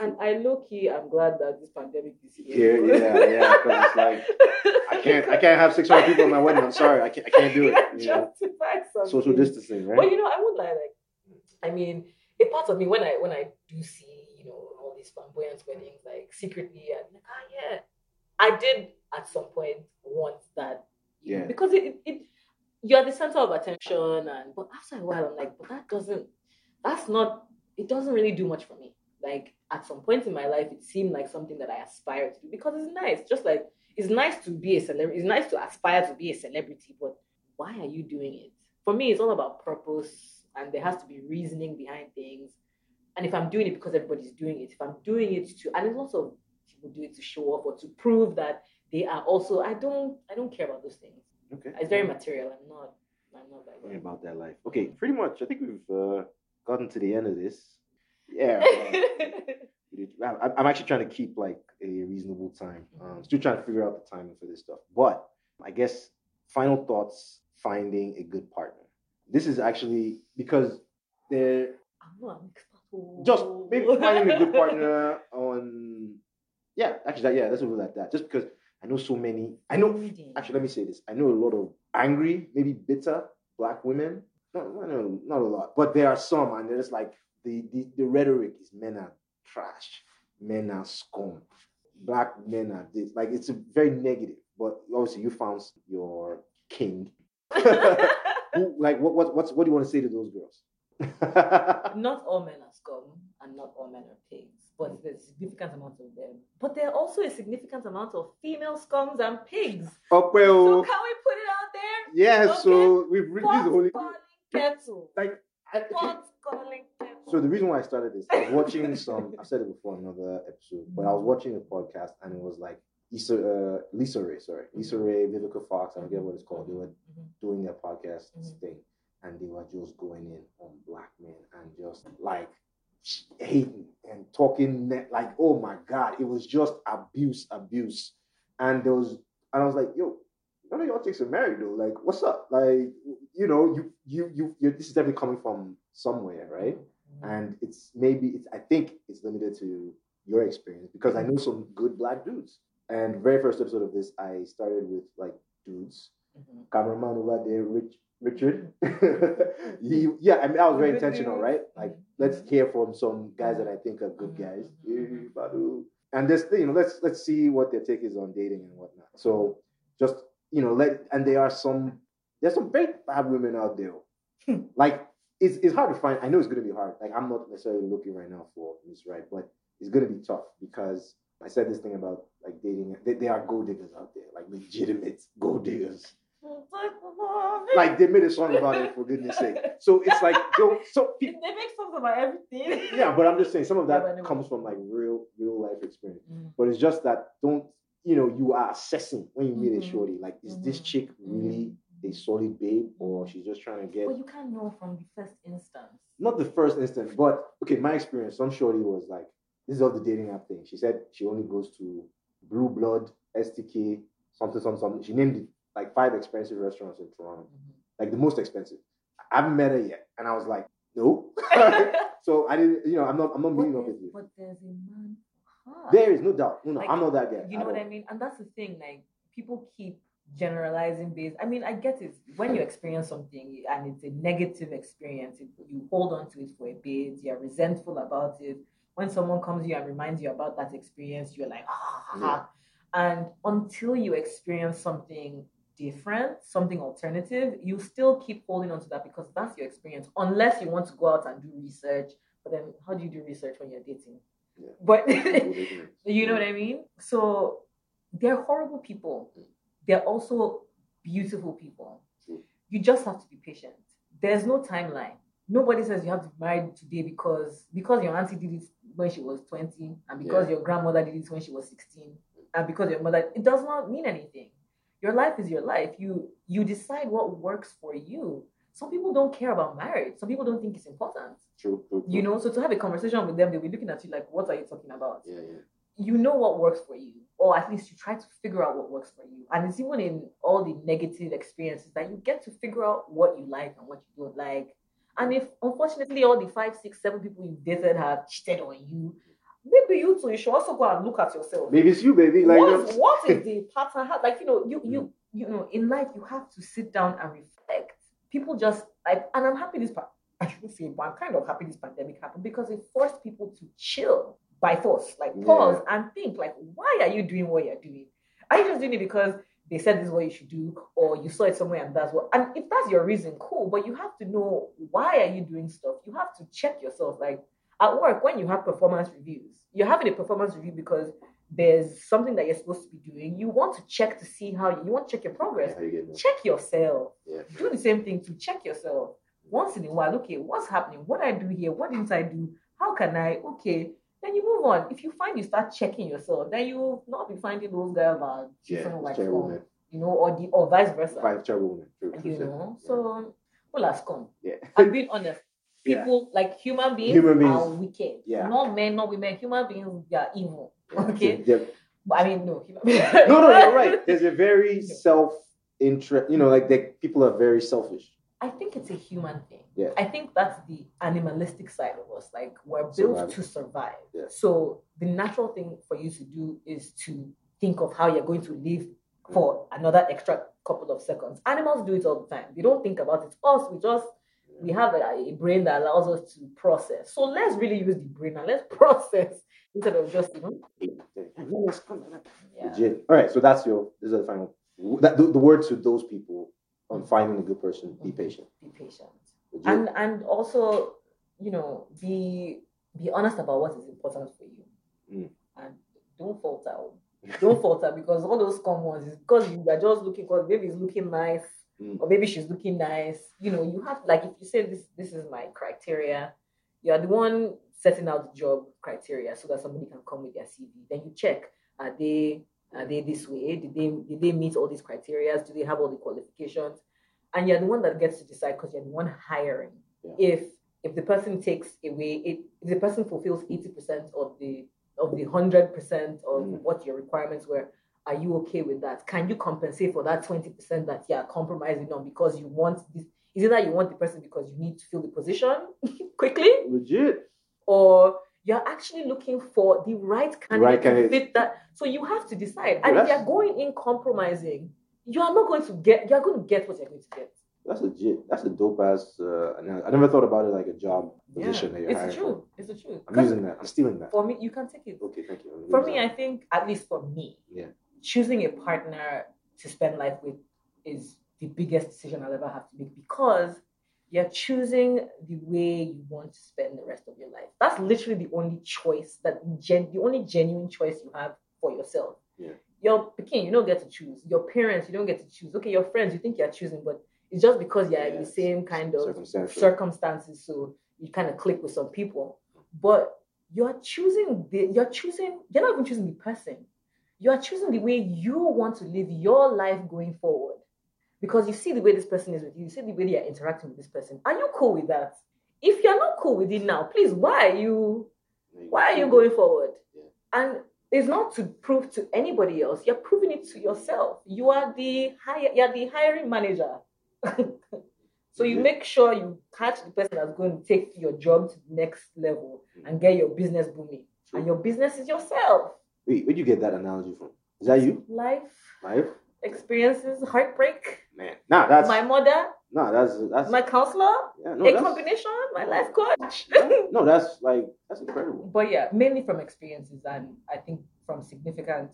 And I low key, I'm glad that this pandemic is here. Yeah, yeah, yeah. Because it's like I can't, I can't have 600 people at my wedding. I'm sorry, I can't, I can't do it. You know? Social distancing, right? But you know, I would lie. Like, I mean, a part of me when I when I do see, you know, all these flamboyant weddings, like secretly, I'm like, ah, yeah, I did at some point want that. Yeah. Because it, it you're the center of attention and but after a while I'm like, but that doesn't that's not it doesn't really do much for me. Like at some point in my life it seemed like something that I aspire to do because it's nice. Just like it's nice to be a celebrity, it's nice to aspire to be a celebrity, but why are you doing it? For me, it's all about purpose and there has to be reasoning behind things. And if I'm doing it because everybody's doing it, if I'm doing it to and it's also people do it to show off or to prove that they are also. I don't. I don't care about those things. Okay. It's very material. I'm not. I'm not that. about that life. Okay, pretty much. I think we've uh, gotten to the end of this. Yeah. Uh, I'm actually trying to keep like a reasonable time. Um, mm-hmm. still trying to figure out the timing for this stuff. But I guess final thoughts: finding a good partner. This is actually because there. Just maybe finding a good partner on yeah, actually, that, yeah, let's move like that. Just because I know so many. I know. Actually, let me say this. I know a lot of angry, maybe bitter black women. Not, not, not a lot, but there are some, and they're just like the, the the rhetoric is men are trash, men are scum, black men are this. Like it's a very negative. But obviously, you found your king. Who, like what what what's what do you want to say to those girls? not all men are scum, and not all men are pigs but there's a significant amount of them. But there are also a significant amount of female scums and pigs. Oh, well. So can we put it out there? Yeah, okay? so we've really the only kettle. Like I, Pot calling kettle. So the reason why I started this, I was watching some I've said it before in another episode, but I was watching a podcast and it was like Issa, uh, LisaRaye, sorry. Lisa mm-hmm. Ray, Vivica Fox, I forget what it's called. They were mm-hmm. doing their podcast mm-hmm. thing and they were just going in on black men and just like hating and talking like, oh my God, it was just abuse, abuse. And there was, and I was like, yo, none of y'all chicks are married though. Like, what's up? Like, you know, you, you, you, you this is definitely coming from somewhere, right? Mm-hmm. And it's maybe, it's, I think it's limited to your experience because I know some good black dudes. And very first episode of this, I started with like dudes. Mm-hmm. Cameraman over there, Rich, Richard. he, yeah, I mean, that was very intentional, right? Like, let's hear from some guys that I think are good guys. And this, you know, let's let's see what their take is on dating and whatnot. So, just you know, let and there are some there's some very bad women out there. like, it's it's hard to find. I know it's going to be hard. Like, I'm not necessarily looking right now for Miss Right, but it's going to be tough because I said this thing about like dating. There are gold diggers out there, like legitimate gold diggers like they made a song about it for goodness sake. So it's like so they make songs about everything. Yeah, but I'm just saying some of that yeah, comes from like real real life experience. Mm. But it's just that don't you know you are assessing when you meet mm-hmm. a shorty like is mm-hmm. this chick really mm-hmm. A solid babe or she's just trying to get. Well, you can't know from the first instance. Not the first instance, but okay, my experience. Some shorty was like this is all the dating app thing. She said she only goes to Blue Blood, STK, something, something, something. She named it like five expensive restaurants in Toronto, mm-hmm. like the most expensive. I haven't met her yet, and I was like, no. so I didn't, you know, I'm not, I'm not meeting up with you. But there's a man. There is no doubt. No, no, like, I'm not that guy. You know what I mean? And that's the thing. Like people keep generalizing based. I mean, I get it. When you experience something and it's a negative experience, you hold on to it for a bit. You're resentful about it. When someone comes to you and reminds you about that experience, you're like, ah. Yeah. And until you experience something different, something alternative, you still keep holding on to that because that's your experience, unless you want to go out and do research. But then, how do you do research when you're dating? Yeah. But you know what I mean? So they're horrible people. They're also beautiful people. Hmm. You just have to be patient. There's no timeline. nobody says you have to be married today because because your auntie did it when she was 20 and because Yeah. your grandmother did it when she was 16 and because your mother it does not mean anything your life is your life you you decide what works for you some people don't care about marriage some people don't think it's important True. true, you know so to have a conversation with them they'll be looking at you like what are you talking about Yeah, yeah. You know what works for you, or at least you try to figure out what works for you. And it's even in all the negative experiences that you get to figure out what you like and what you don't like. And if unfortunately all the five, six, seven people you've dated have cheated on you, maybe you too, you should also go and look at yourself. Maybe it's you, baby. Like, what, what is the pattern? How, like you know, you you mm. you know, in life you have to sit down and reflect. People just like, and I'm happy this. pa- I shouldn't say, but I'm kind of happy this pandemic happened because it forced people to chill by force, like Yeah. pause and think, like, why are you doing what you're doing? Are you just doing it because they said this is what you should do, or you saw it somewhere and that's what? And if that's your reason, cool. But you have to know why are you doing stuff. You have to check yourself. Like at work, when you have performance reviews, you're having a performance review because there's something that you're supposed to be doing. You want to check to see how you, you want to check your progress. You? Check yourself. Yeah. Do the same thing to check yourself once in a while. Okay, what's happening? What I do here? What didn't I do? How can I? Okay, then you move on. If you find you start checking yourself, then you will not be finding those guys that Yeah. like you know, or the or vice versa. Five terrible women. True. true, You know, Yeah. so well has come. Yeah. I'm being honest. Yeah. People like human beings, Human beings. are wicked. Yeah. Not men, not women. Human beings, they are evil. Yeah. Okay. Yeah. But I mean, no. No, no, you're right. There's a very self interest. You know, like that. People are very selfish. I think it's a human thing. Yeah. I think that's the animalistic side of us. Like we're built to survive. Yeah. So the natural thing for you to do is to think of how you're going to live for another extra couple of seconds. Animals do it all the time. They don't think about it. Us, we just we have a, a brain that allows us to process. So let's really use the brain and let's process instead of just you know. Yeah. All right. So that's your. This is the final. That, the, the word to those people on finding a good person: be patient. Be patient. And and also you know be be honest about what is important for you Mm. and don't falter don't falter because all those common ones is because you are just looking because baby is looking nice Mm. or maybe she's looking nice you know you have like if you say this this is my criteria you're the one setting out the job criteria so that somebody can come with their cv then you check are they are they this way did they did they meet all these criteria do they have all the qualifications and you're the one that gets to decide because you're the one hiring Yeah. if if the person takes away it if the person fulfills 80% of the of the 100% of Mm. what your requirements were are you okay with that can you compensate for that 20% that you're compromising on because you want this is it that you want the person because you need to fill the position quickly Legit. or you're actually looking for the right candidate, right candidate. fit that. So you have to decide. Yeah, And if you're going in compromising, you are not going to get. You're going to get what you're going to get. That's legit. That's a dope ass. Uh. I never thought about it like a job position that you're it's hiring. the truth. It's. For. I'm using that. I'm stealing that. For me, you can take it. Okay, thank you. For me, I think at least for me, Yeah. choosing a partner to spend life with is the biggest decision I'll ever have to make because you're choosing the way you want to spend the rest of your life. That's literally the only choice that gen- the only genuine choice you have for yourself. Yeah. Your kid, you don't get to choose. Your parents, you don't get to choose. Okay, your friends, you think you're choosing, but it's just because you're in the same kind of circumstances, so you kind of click with some people. But you're choosing the you're choosing you're not even choosing the person. You are choosing the way you want to live your life going forward. Because you see the way this person is with you, you see the way you're interacting with this person. Are you cool with that? If you're not cool with it now, please, why are you why are you going forward? And it's not to prove to anybody else. You're proving it to yourself. You are the hire, you're the hiring manager. so you make sure you catch the person that's going to take your job to the next level mm. and get your business booming. And your business is yourself. Wait, where'd you get that analogy from? Is that you? Life Life? experiences, heartbreak. Man, nah, that's my mother, nah, that's that's my counselor, yeah, no, a that's, combination, my life coach. no, that's like that's incredible. but yeah, mainly from experiences and I think from significant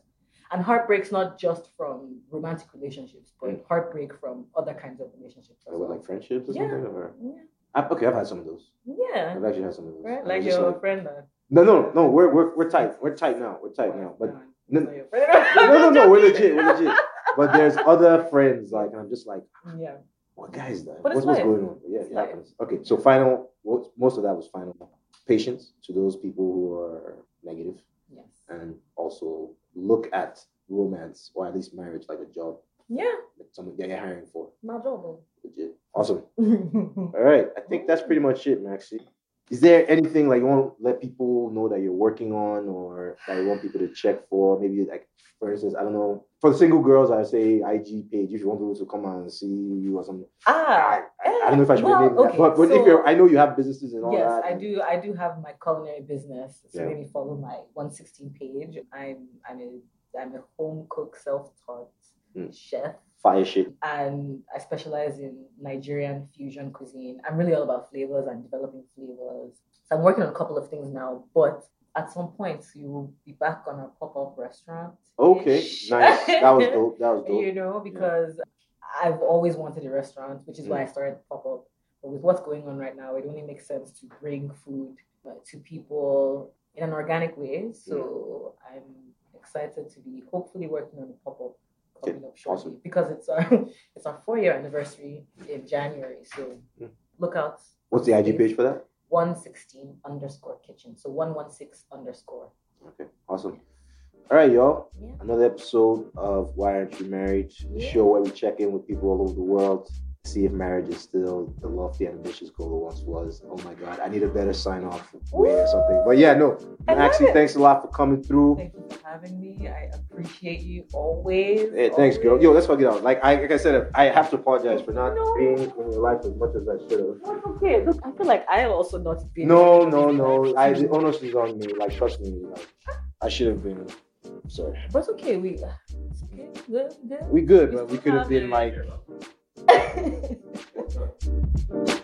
and heartbreaks not just from romantic relationships, but heartbreak from other kinds of relationships as Like, well. like friendships or Yeah. something? Or Yeah, I, okay, I've had some of those. yeah, I've actually had some of those. right. Like it's just your friend. Uh, no, no, no. We're we're we're tight. We're tight now. We're tight now. But no, no, not no, no, no. We're legit. We're legit. But there's other friends like, and I'm just like, Yeah, What that? But What's, it's what's life. going on? Yeah, it happens. Okay, so final. what- Most of that was final. Patience to those people who are negative, Yes. and also look at romance or at least marriage like a job, Yeah, like something that you're hiring for. my job. Legit. Awesome. All right, I think that's pretty much it, Maxi. Is there anything like you want to let people know that you're working on or that you want people to check for? Maybe like, for instance, I don't know, for the single girls, I say IG page if you want people to come and see you or something. ah, I don't know if I should well, name that, okay, but, but if you're, I know you have businesses and all yes, that. I do. I do have my culinary business. So Yeah. maybe follow my 116 page. I'm I'm a I'm a home cook, self-taught Mm. chef, Fire shit. and I specialize in Nigerian fusion cuisine. I'm really all about flavors and developing flavors. So I'm working on a couple of things now, but at some point you will be back on a pop-up restaurant. Okay, nice. That was dope. That was dope. you know, because I've always wanted a restaurant, which is why Mm. I started pop up. But with what's going on right now, it only makes sense to bring food uh, to people in an organic way. So Mm. I'm excited to be hopefully working on a pop coming up shortly awesome. because it's our it's our four year anniversary in January. So Mm. look out. What's the IG page for that? 116 underscore kitchen. So 116 underscore. Okay, awesome. All right, y'all. Yeah. Another episode of Why Aren't You Married? The Yeah. show where we check in with people all over the world, see if marriage is still the lofty and ambitious goal it once was. Oh my God, I need a better sign off way or something. But yeah, no. I it. thanks a lot for coming through. Thank you for having me. I appreciate you always. Hey, thanks, girl. Yo, let's fuck it out. Like I, like I said, I have to apologize for not No. being in your life as much as I should have. That's okay. Look, I feel like I also not been. No, no, no. I the onus is on me. Like trust me. Like, I should have been. Sorry. But it's okay. We. It's okay. Good. Good. We good, but we could have been like. Okay.